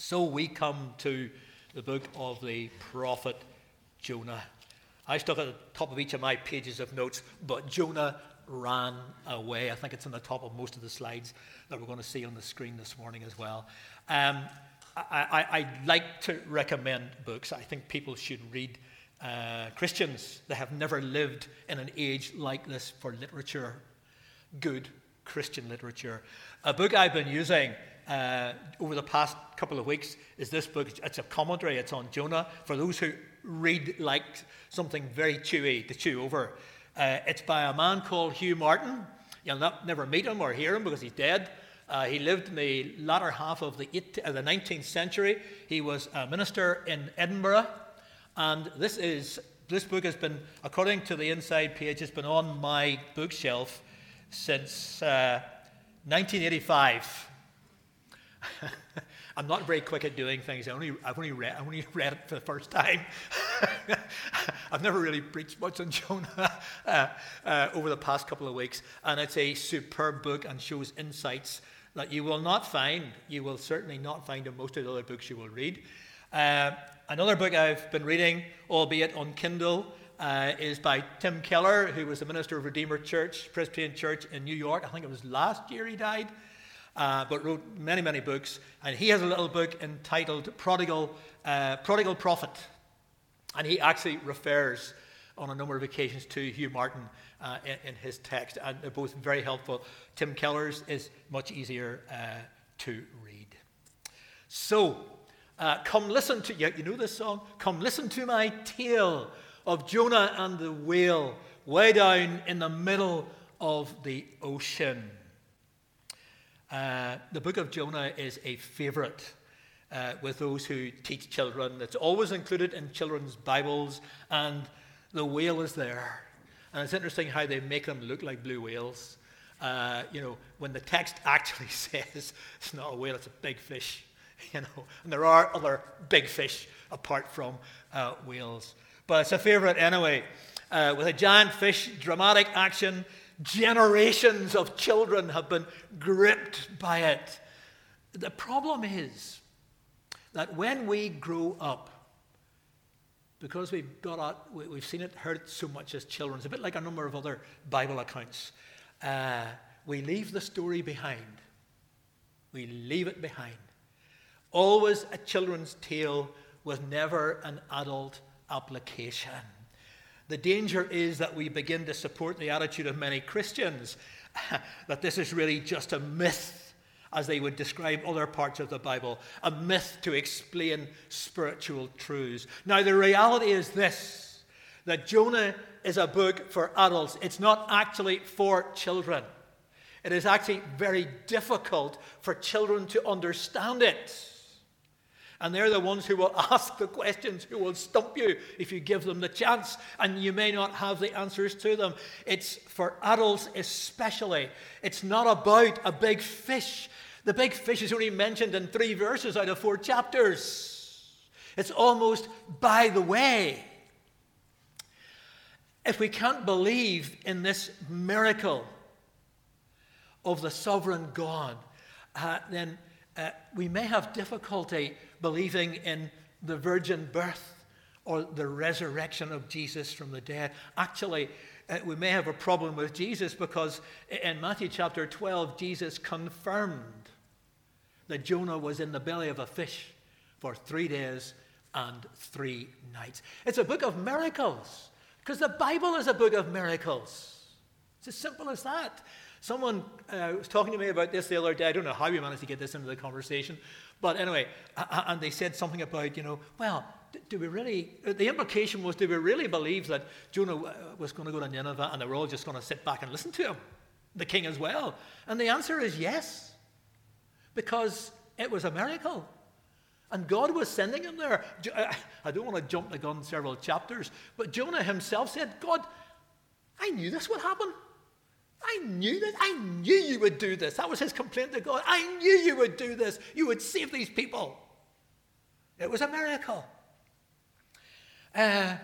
So we come to the book of the prophet Jonah. I stuck at the top of each of my pages of notes, but Jonah ran away. I think it's on the top of most of the slides that we're going to see on the screen this morning as well. Um, I, I, I, like to recommend books. I think people should read uh, Christians that have never lived in an age like this for literature, good Christian literature. A book I've been using uh, over the past couple of weeks is this book. It's a commentary, it's on Jonah. For those who read like something very chewy to chew over, uh, it's by a man called Hugh Martin. You'll not, never meet him or hear him because he's dead. Uh, he lived in the latter half of the, 18, uh, the 19th century. He was a minister in Edinburgh. And this, is, this book has been, according to the inside page, has been on my bookshelf since 1985. I'm not very quick at doing things. I only, I've only read, I only read it for the first time. I've never really preached much on Jonah uh, uh, over the past couple of weeks. And it's a superb book and shows insights that you will not find, you will certainly not find in most of the other books you will read. Uh, another book I've been reading, albeit on Kindle, uh, is by Tim Keller, who was the minister of Redeemer Church, Presbyterian Church in New York. I think it was last year he died uh, but wrote many, many books. And he has a little book entitled Prodigal, uh, Prodigal Prophet. And he actually refers on a number of occasions to Hugh Martin uh, in, in, his text. And they're both very helpful. Tim Keller's is much easier uh, to read. So, uh, come listen to, you, you know this song? Come listen to my tale of Jonah and the whale way down in the middle of the ocean. Uh, the book of Jonah is a favorite uh, with those who teach children. It's always included in children's Bibles, and the whale is there. And it's interesting how they make them look like blue whales. Uh, you know, when the text actually says it's not a whale, it's a big fish. You know, and there are other big fish apart from uh, whales. But it's a favorite anyway. Uh, with a giant fish, dramatic action, Generations of children have been gripped by it. The problem is that when we grow up, because we've got out, we've seen it, it so much as children, it's a bit like a number of other Bible accounts. Uh, we leave the story behind. We leave it behind. Always a children's tale with never an adult application. The danger is that we begin to support the attitude of many Christians that this is really just a myth, as they would describe other parts of the Bible, a myth to explain spiritual truths. Now, the reality is this that Jonah is a book for adults, it's not actually for children. It is actually very difficult for children to understand it. And they're the ones who will ask the questions, who will stump you if you give them the chance, and you may not have the answers to them. It's for adults especially. It's not about a big fish. The big fish is only mentioned in three verses out of four chapters. It's almost by the way. If we can't believe in this miracle of the sovereign God, uh, then uh, we may have difficulty believing in the virgin birth or the resurrection of Jesus from the dead. Actually, uh, we may have a problem with Jesus because in Matthew chapter 12, Jesus confirmed that Jonah was in the belly of a fish for three days and three nights. It's a book of miracles because the Bible is a book of miracles. It's as simple as that. Someone uh, was talking to me about this the other day. I don't know how we managed to get this into the conversation. But anyway, and they said something about, you know, well, do we really, the implication was, do we really believe that Jonah uh, was going to go to Nineveh and they were all just going to sit back and listen to him, the king as well? And the answer is yes, because it was a miracle. And God was sending him there. Uh, I don't want to jump the gun several chapters, but Jonah himself said, God, I knew this would happen. I knew that. I knew you would do this. That was his complaint to God. I knew you would do this. You would save these people. It was a miracle. Uh,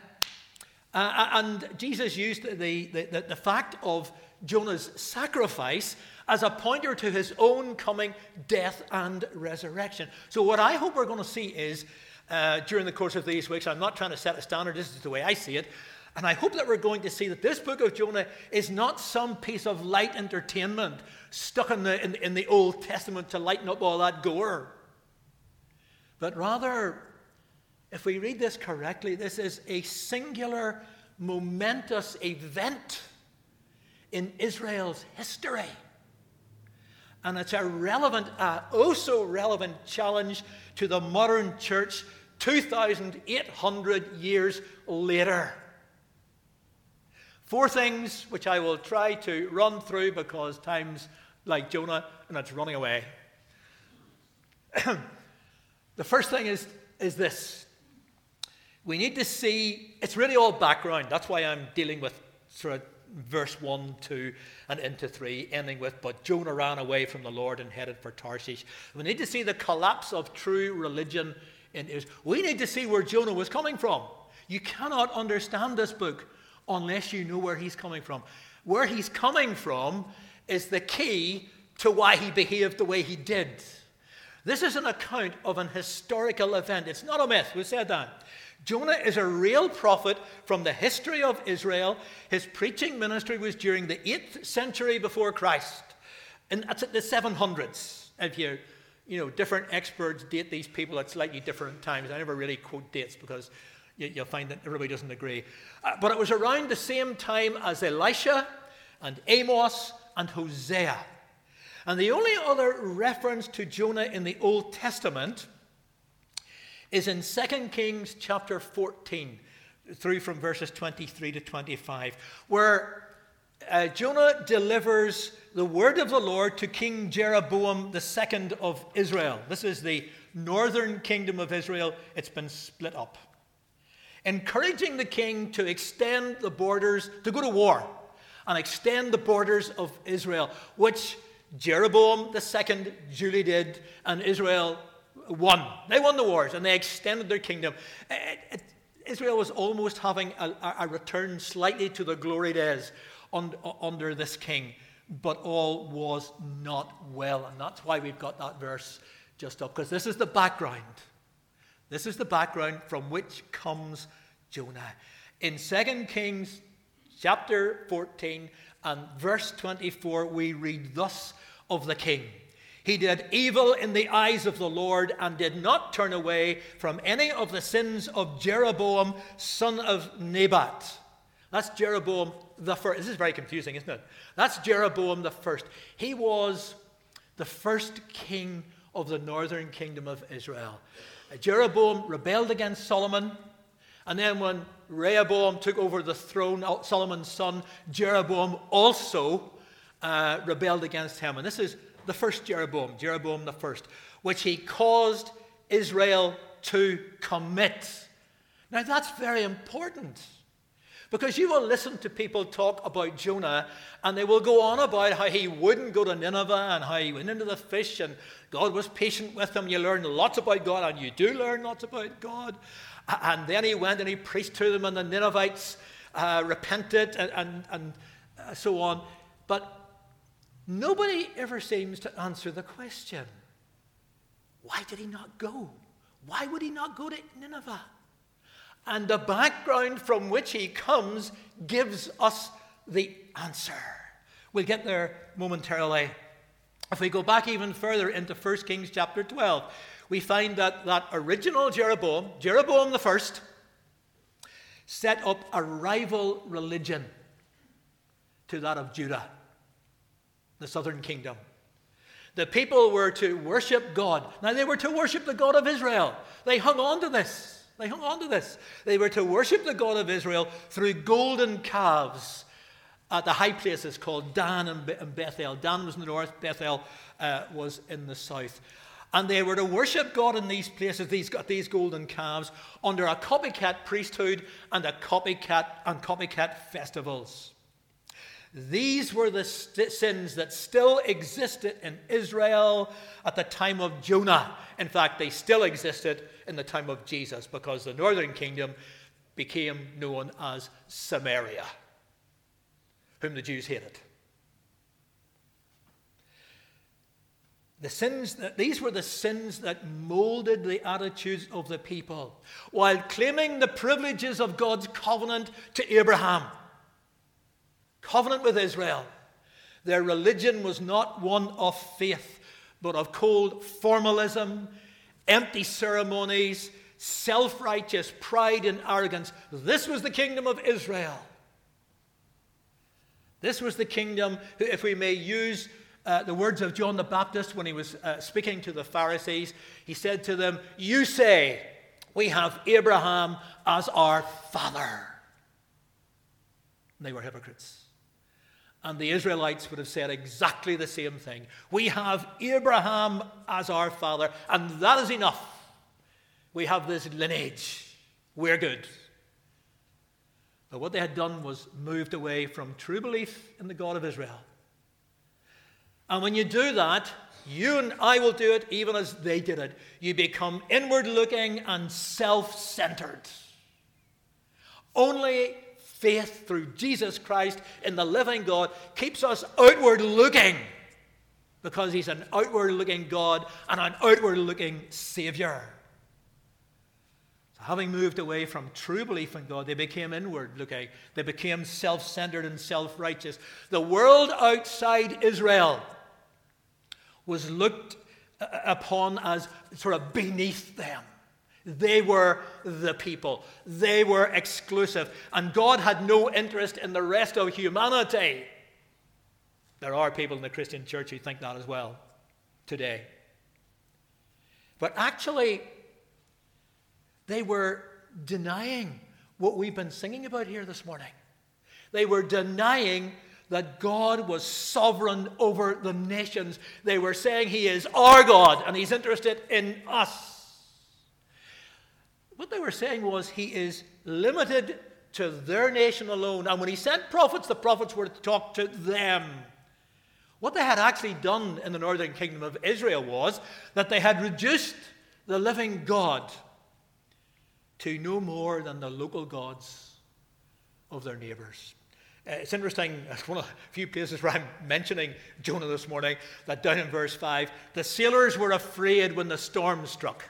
uh, and Jesus used the, the, the, the fact of Jonah's sacrifice as a pointer to his own coming death and resurrection. So, what I hope we're going to see is uh, during the course of these weeks, I'm not trying to set a standard, this is the way I see it. And I hope that we're going to see that this book of Jonah is not some piece of light entertainment stuck in the, in, in the Old Testament to lighten up all that gore. But rather, if we read this correctly, this is a singular, momentous event in Israel's history. And it's a relevant, uh, oh so relevant challenge to the modern church 2,800 years later. Four things which I will try to run through because time's like Jonah and it's running away. the first thing is, is this we need to see, it's really all background. That's why I'm dealing with sort of verse 1, 2, and into 3, ending with, But Jonah ran away from the Lord and headed for Tarshish. We need to see the collapse of true religion in Israel. We need to see where Jonah was coming from. You cannot understand this book unless you know where he's coming from. Where he's coming from is the key to why he behaved the way he did. This is an account of an historical event. It's not a myth. We said that. Jonah is a real prophet from the history of Israel. His preaching ministry was during the 8th century before Christ. And that's at the 700s. If you, you know, different experts date these people at slightly different times. I never really quote dates because you, will find that everybody doesn't agree. Uh, but it was around the same time as Elisha and Amos and Hosea. And the only other reference to Jonah in the Old Testament is in 2 Kings chapter 14, through from verses 23 to 25, where uh, Jonah delivers the word of the Lord to King Jeroboam II of Israel. This is the northern kingdom of Israel, it's been split up. Encouraging the king to extend the borders, to go to war, and extend the borders of Israel, which Jeroboam II duly did, and Israel won. They won the wars and they extended their kingdom. It, it, Israel was almost having a, a, return slightly to the glory days under this king, but all was not well. And that's why we've got that verse just up, because this is the background. This is the background from which comes Jonah. In 2 Kings chapter 14 and verse 24, we read thus of the king. He did evil in the eyes of the Lord and did not turn away from any of the sins of Jeroboam, son of Nebat. That's Jeroboam the first. This is very confusing, isn't it? That's Jeroboam the first. He was the first king of the northern kingdom of Israel. Jeroboam rebelled against Solomon. And then when Rehoboam took over the throne, Solomon's son, Jeroboam also uh, rebelled against him. And this is the first Jeroboam, Jeroboam the first, which he caused Israel to commit. Now that's very important. Because you will listen to people talk about Jonah, and they will go on about how he wouldn't go to Nineveh and how he went into the fish, and God was patient with him. You learn lots about God, and you do learn lots about God. And then he went and he preached to them, and the Ninevites uh, repented, and, and, and uh, so on. But Nobody ever seems to answer the question why did he not go? Why would he not go to Nineveh? And the background from which he comes gives us the answer. We'll get there momentarily. If we go back even further into 1 Kings chapter 12, we find that that original Jeroboam, Jeroboam the first, set up a rival religion to that of Judah the southern kingdom. The people were to worship God. Now, they were to worship the God of Israel. They hung on to this. They hung on to this. They were to worship the God of Israel through golden calves at the high places called Dan and Bethel. Dan was in the north, Bethel uh, was in the south. And they were to worship God in these places, these, these golden calves, under a copycat priesthood and a copycat and copycat festivals. These were the st- sins that still existed in Israel at the time of Jonah. In fact, they still existed in the time of Jesus because the northern kingdom became known as Samaria, whom the Jews hated. The sins that, these were the sins that molded the attitudes of the people while claiming the privileges of God's covenant to Abraham. Covenant with Israel. Their religion was not one of faith, but of cold formalism, empty ceremonies, self righteous pride and arrogance. This was the kingdom of Israel. This was the kingdom, if we may use uh, the words of John the Baptist when he was uh, speaking to the Pharisees. He said to them, You say, we have Abraham as our father. And they were hypocrites. And the Israelites would have said exactly the same thing. We have Abraham as our father, and that is enough. We have this lineage. We're good. But what they had done was moved away from true belief in the God of Israel. And when you do that, you and I will do it even as they did it. You become inward looking and self centered. Only faith through Jesus Christ in the living God keeps us outward looking because He's an outward looking God and an outward looking Savior. So, having moved away from true belief in God, they became inward looking. They became self centered and self righteous. The world outside Israel was looked uh, upon as sort of beneath them. They were the people. They were exclusive. And God had no interest in the rest of humanity. There are people in the Christian church who think that as well today. But actually, they were denying what we've been singing about here this morning. They were denying that God was sovereign over the nations. They were saying He is our God and He's interested in us. What they were saying was he is limited to their nation alone. And when he sent prophets, the prophets were to talk to them. What they had actually done in the northern kingdom of Israel was that they had reduced the living God to no more than the local gods of their neighbors. Uh, it's interesting, it's one of the few places where I'm mentioning Jonah this morning, that down in verse 5, the sailors were afraid when the storm struck.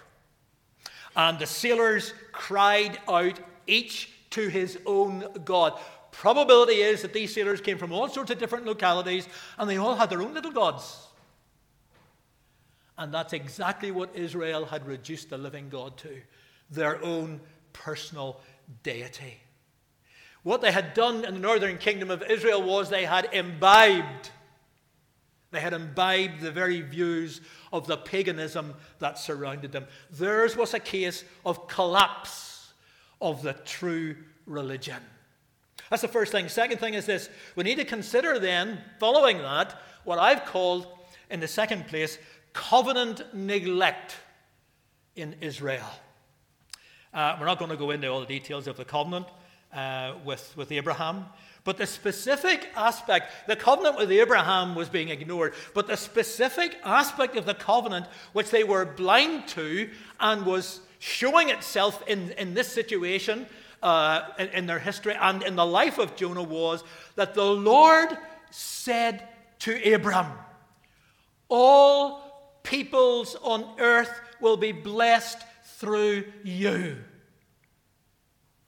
And the sailors cried out, each to his own God. Probability is that these sailors came from all sorts of different localities and they all had their own little gods. And that's exactly what Israel had reduced the living God to their own personal deity. What they had done in the northern kingdom of Israel was they had imbibed they had imbibed the very views of the paganism that surrounded them. Theirs was a case of collapse of the true religion. That's the first thing. Second thing is this we need to consider then, following that, what I've called in the second place covenant neglect in Israel. Uh, we're not going to go into all the details of the covenant uh, with, with Abraham. But the specific aspect, the covenant with Abraham was being ignored, but the specific aspect of the covenant which they were blind to and was showing itself in, in this situation, uh, in, in their history and in the life of Jonah was that the Lord said to Abram, All peoples on earth will be blessed through you.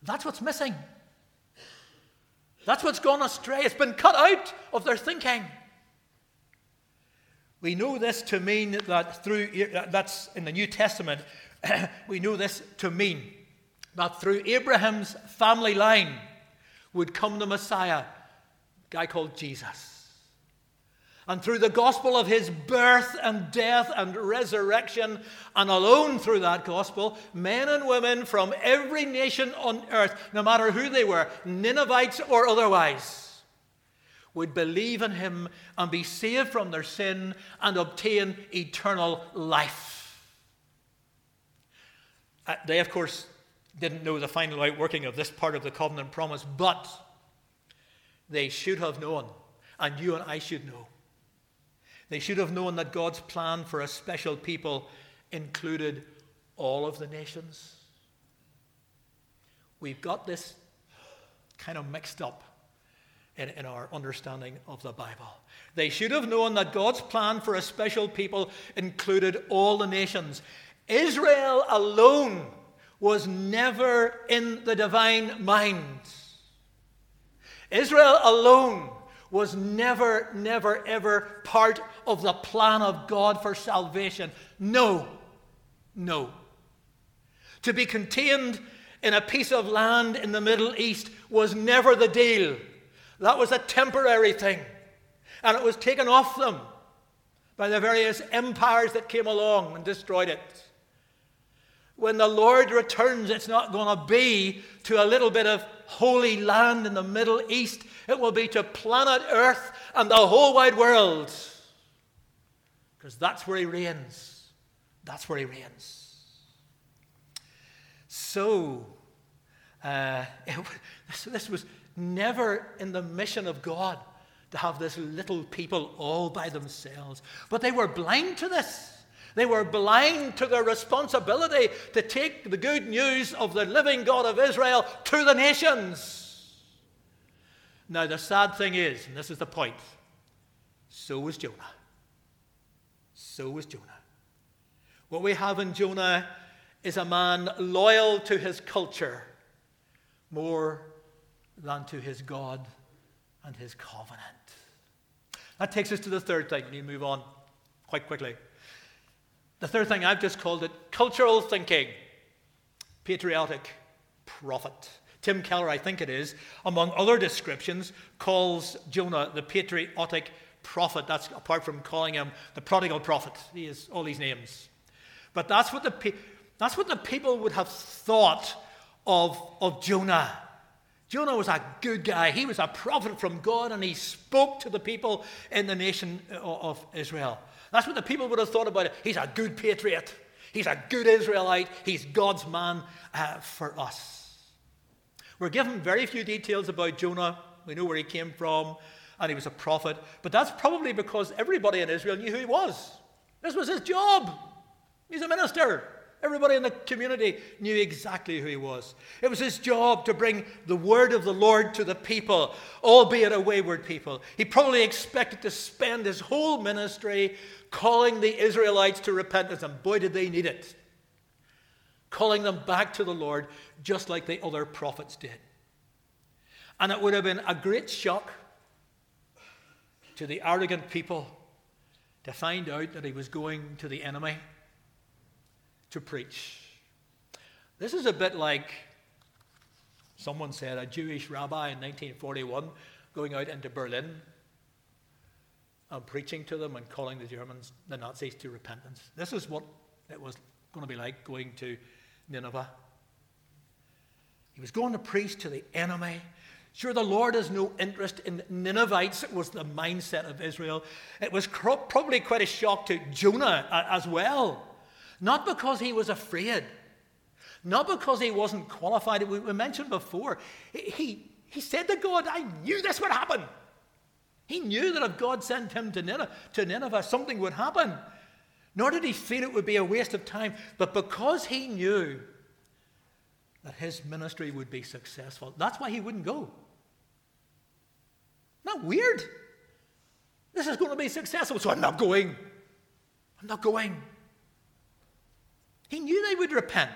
That's what's missing. That's what's gone astray. It's been cut out of their thinking. We know this to mean that through, that's in the New Testament, we know this to mean that through Abraham's family line would come the Messiah, a guy called Jesus. And through the gospel of his birth and death and resurrection, and alone through that gospel, men and women from every nation on earth, no matter who they were, Ninevites or otherwise, would believe in him and be saved from their sin and obtain eternal life. Uh, they, of course, didn't know the final outworking of this part of the covenant promise, but they should have known, and you and I should know they should have known that God's plan for a special people included all of the nations. We've got this kind of mixed up in, in our understanding of the Bible. They should have known that God's plan for a special people included all the nations. Israel alone was never in the divine mind. Israel alone was never, never, ever part of the plan of God for salvation. No, no. To be contained in a piece of land in the Middle East was never the deal. That was a temporary thing. And it was taken off them by the various empires that came along and destroyed it. When the Lord returns, it's not going to be to a little bit of holy land in the Middle East. It will be to planet Earth and the whole wide world. Because that's where He reigns. That's where He reigns. So, uh, this was never in the mission of God to have this little people all by themselves. But they were blind to this. They were blind to their responsibility to take the good news of the living God of Israel to the nations. Now, the sad thing is, and this is the point, so was Jonah. So was Jonah. What we have in Jonah is a man loyal to his culture more than to his God and his covenant. That takes us to the third thing. We move on quite quickly. The third thing, I've just called it cultural thinking, patriotic prophet. Tim Keller, I think it is, among other descriptions, calls Jonah the patriotic prophet. That's apart from calling him the prodigal prophet. He has all these names. But that's what the, that's what the people would have thought of, of Jonah. Jonah was a good guy. He was a prophet from God and he spoke to the people in the nation of Israel. That's what the people would have thought about it. He's a good patriot. He's a good Israelite. He's God's man uh, for us. We're given very few details about Jonah. We know where he came from, and he was a prophet. But that's probably because everybody in Israel knew who he was. This was his job. He's a minister. Everybody in the community knew exactly who he was. It was his job to bring the word of the Lord to the people, albeit a wayward people. He probably expected to spend his whole ministry calling the Israelites to repentance, and boy, did they need it. Calling them back to the Lord, just like the other prophets did. And it would have been a great shock to the arrogant people to find out that he was going to the enemy to preach. This is a bit like someone said a Jewish rabbi in 1941 going out into Berlin and preaching to them and calling the Germans, the Nazis, to repentance. This is what it was going to be like going to Nineveh. He was going to preach to the enemy. Sure, the Lord has no interest in Ninevites, it was the mindset of Israel. It was probably quite a shock to Jonah uh, as well. Not because he was afraid, not because he wasn't qualified. We mentioned before, he, he said to God, I knew this would happen. He knew that if God sent him to Nineveh, to Nineveh, something would happen. Nor did he feel it would be a waste of time, but because he knew that his ministry would be successful, that's why he wouldn't go. Not weird. This is going to be successful, so I'm not going. I'm not going. He knew they would repent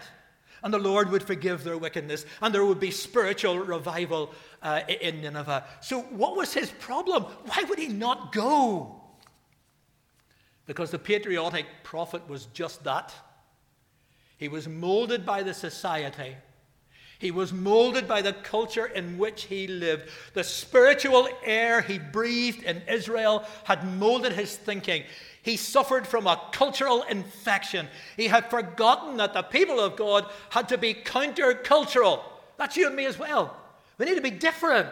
and the Lord would forgive their wickedness and there would be spiritual revival uh, in Nineveh. So, what was his problem? Why would he not go? Because the patriotic prophet was just that. He was molded by the society. He was molded by the culture in which he lived. The spiritual air he breathed in Israel had molded his thinking. He suffered from a cultural infection. He had forgotten that the people of God had to be countercultural. That's you and me as well. We need to be different.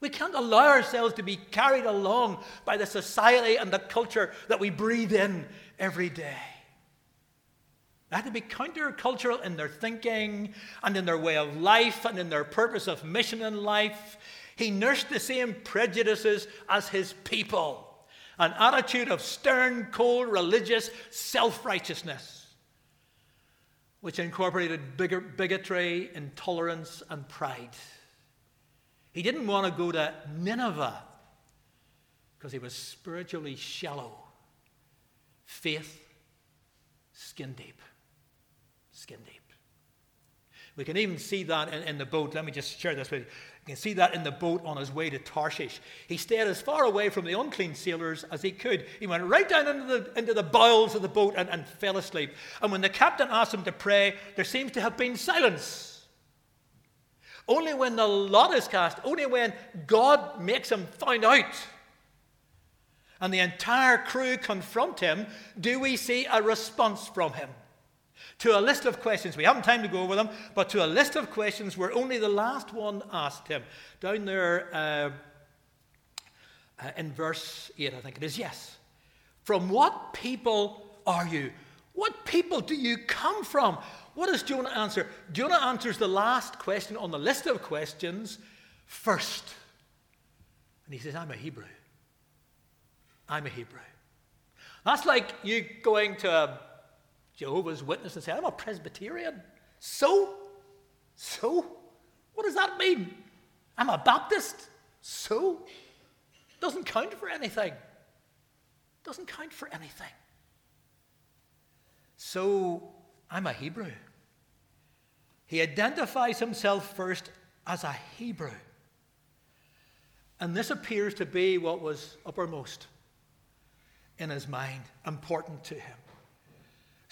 We can't allow ourselves to be carried along by the society and the culture that we breathe in every day. They had to be countercultural in their thinking and in their way of life and in their purpose of mission in life. He nursed the same prejudices as his people an attitude of stern, cold, religious self righteousness, which incorporated bigotry, intolerance, and pride. He didn't want to go to Nineveh because he was spiritually shallow. Faith, skin deep. Skin deep. We can even see that in, in, the boat. Let me just share this with you. You can see that in the boat on his way to Tarshish. He stayed as far away from the unclean sailors as he could. He went right down into the, into the bowels of the boat and, and fell asleep. And when the captain asked him to pray, there seems to have been silence. Only when the lot is cast, only when God makes him find out, and the entire crew confront him, do we see a response from him to a list of questions. We haven't time to go over them, but to a list of questions where only the last one asked him. Down there uh, uh, in verse 8, I think it is, yes. From what people are you? What people do you come from? What does Jonah answer? Jonah answers the last question on the list of questions first. And he says, I'm a Hebrew. I'm a Hebrew. That's like you going to a Jehovah's Witness and say, I'm a Presbyterian. So? So? What does that mean? I'm a Baptist. So? Doesn't count for anything. Doesn't count for anything. So, I'm a Hebrew. He identifies himself first as a Hebrew. And this appears to be what was uppermost in his mind, important to him.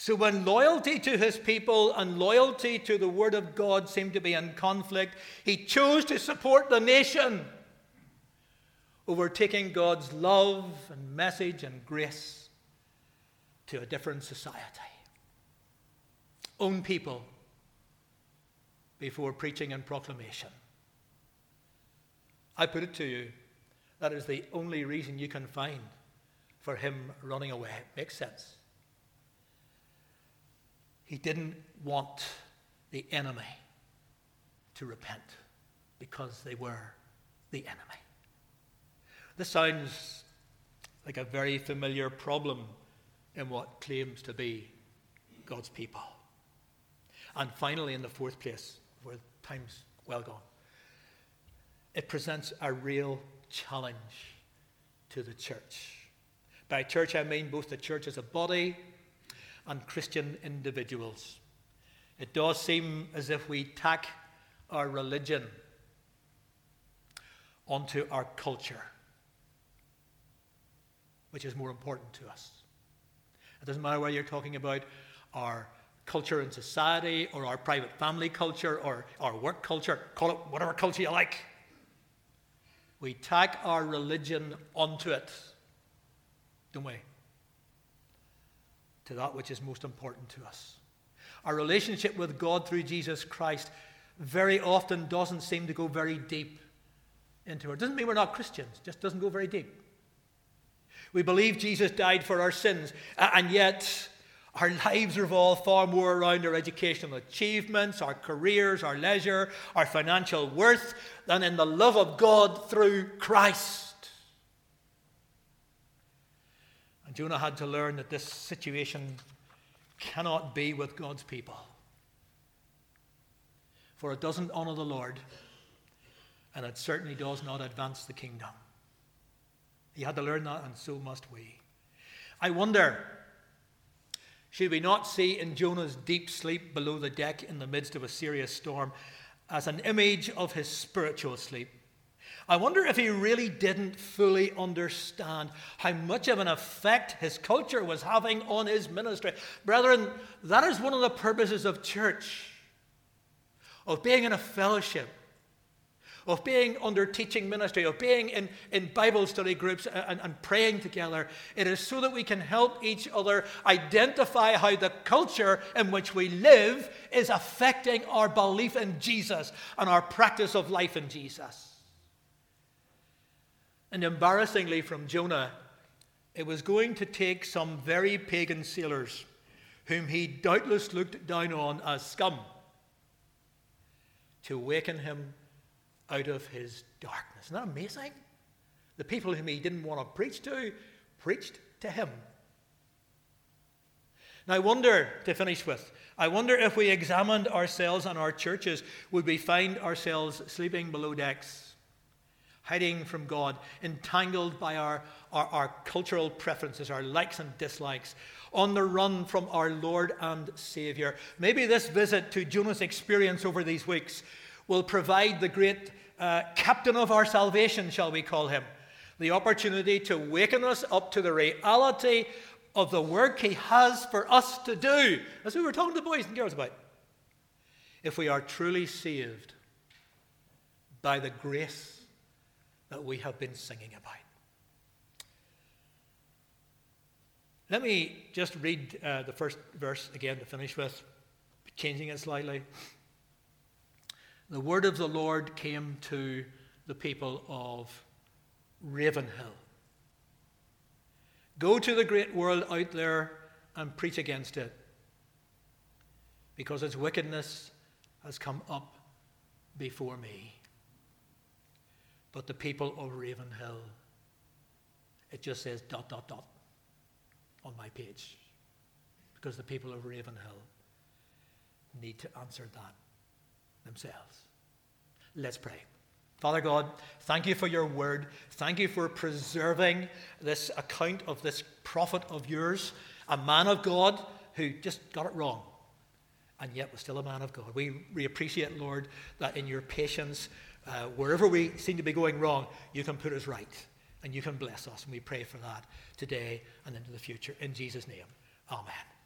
So, when loyalty to his people and loyalty to the Word of God seemed to be in conflict, he chose to support the nation over taking God's love and message and grace to a different society. Own people before preaching and proclamation. I put it to you, that is the only reason you can find for him running away. Makes sense. He didn't want the enemy to repent because they were the enemy. This sounds like a very familiar problem in what claims to be God's people. And finally, in the fourth place, where time's well gone, it presents a real challenge to the church. By church, I mean both the church as a body and Christian individuals. It does seem as if we tack our religion onto our culture, which is more important to us. It doesn't matter whether you're talking about our culture in society or our private family culture or our work culture, call it whatever culture you like. We tack our religion onto it, don't we? To that which is most important to us. Our relationship with God through Jesus Christ very often doesn't seem to go very deep into it. Doesn't mean we're not Christians, just doesn't go very deep. We believe Jesus died for our sins, and yet our lives revolve far more around our educational achievements, our careers, our leisure, our financial worth, than in the love of God through Christ. And Jonah had to learn that this situation cannot be with God's people. For it doesn't honor the Lord, and it certainly does not advance the kingdom. He had to learn that, and so must we. I wonder, should we not see in Jonah's deep sleep below the deck in the midst of a serious storm as an image of his spiritual sleep? I wonder if he really didn't fully understand how much of an effect his culture was having on his ministry. Brethren, that is one of the purposes of church, of being in a fellowship, of being under teaching ministry, of being in, in Bible study groups and, and praying together. It is so that we can help each other identify how the culture in which we live is affecting our belief in Jesus and our practice of life in Jesus. And embarrassingly from Jonah, it was going to take some very pagan sailors, whom he doubtless looked down on as scum, to waken him out of his darkness. Isn't that amazing? The people whom he didn't want to preach to, preached to him. Now, I wonder, to finish with, I wonder if we examined ourselves and our churches, would we find ourselves sleeping below decks hiding from God, entangled by our, our, our, cultural preferences, our likes and dislikes, on the run from our Lord and Savior. Maybe this visit to Jonah's experience over these weeks will provide the great uh, captain of our salvation, shall we call him, the opportunity to waken us up to the reality of the work he has for us to do. As we were talking to the boys and girls about. If we are truly saved by the grace that we have been singing about. Let me just read uh, the first verse again to finish with, changing it slightly. The word of the Lord came to the people of Ravenhill. Go to the great world out there and preach against it, because its wickedness has come up before me but the people of Ravenhill. It just says dot, dot, dot on my page. Because the people of Ravenhill need to answer that themselves. Let's pray. Father God, thank you for your word. Thank you for preserving this account of this prophet of yours, a man of God who just got it wrong and yet was still a man of God. We, we appreciate, Lord, that in your patience uh, wherever we seem to be going wrong, you can put us right and you can bless us. And we pray for that today and into the future. In Jesus' name, amen.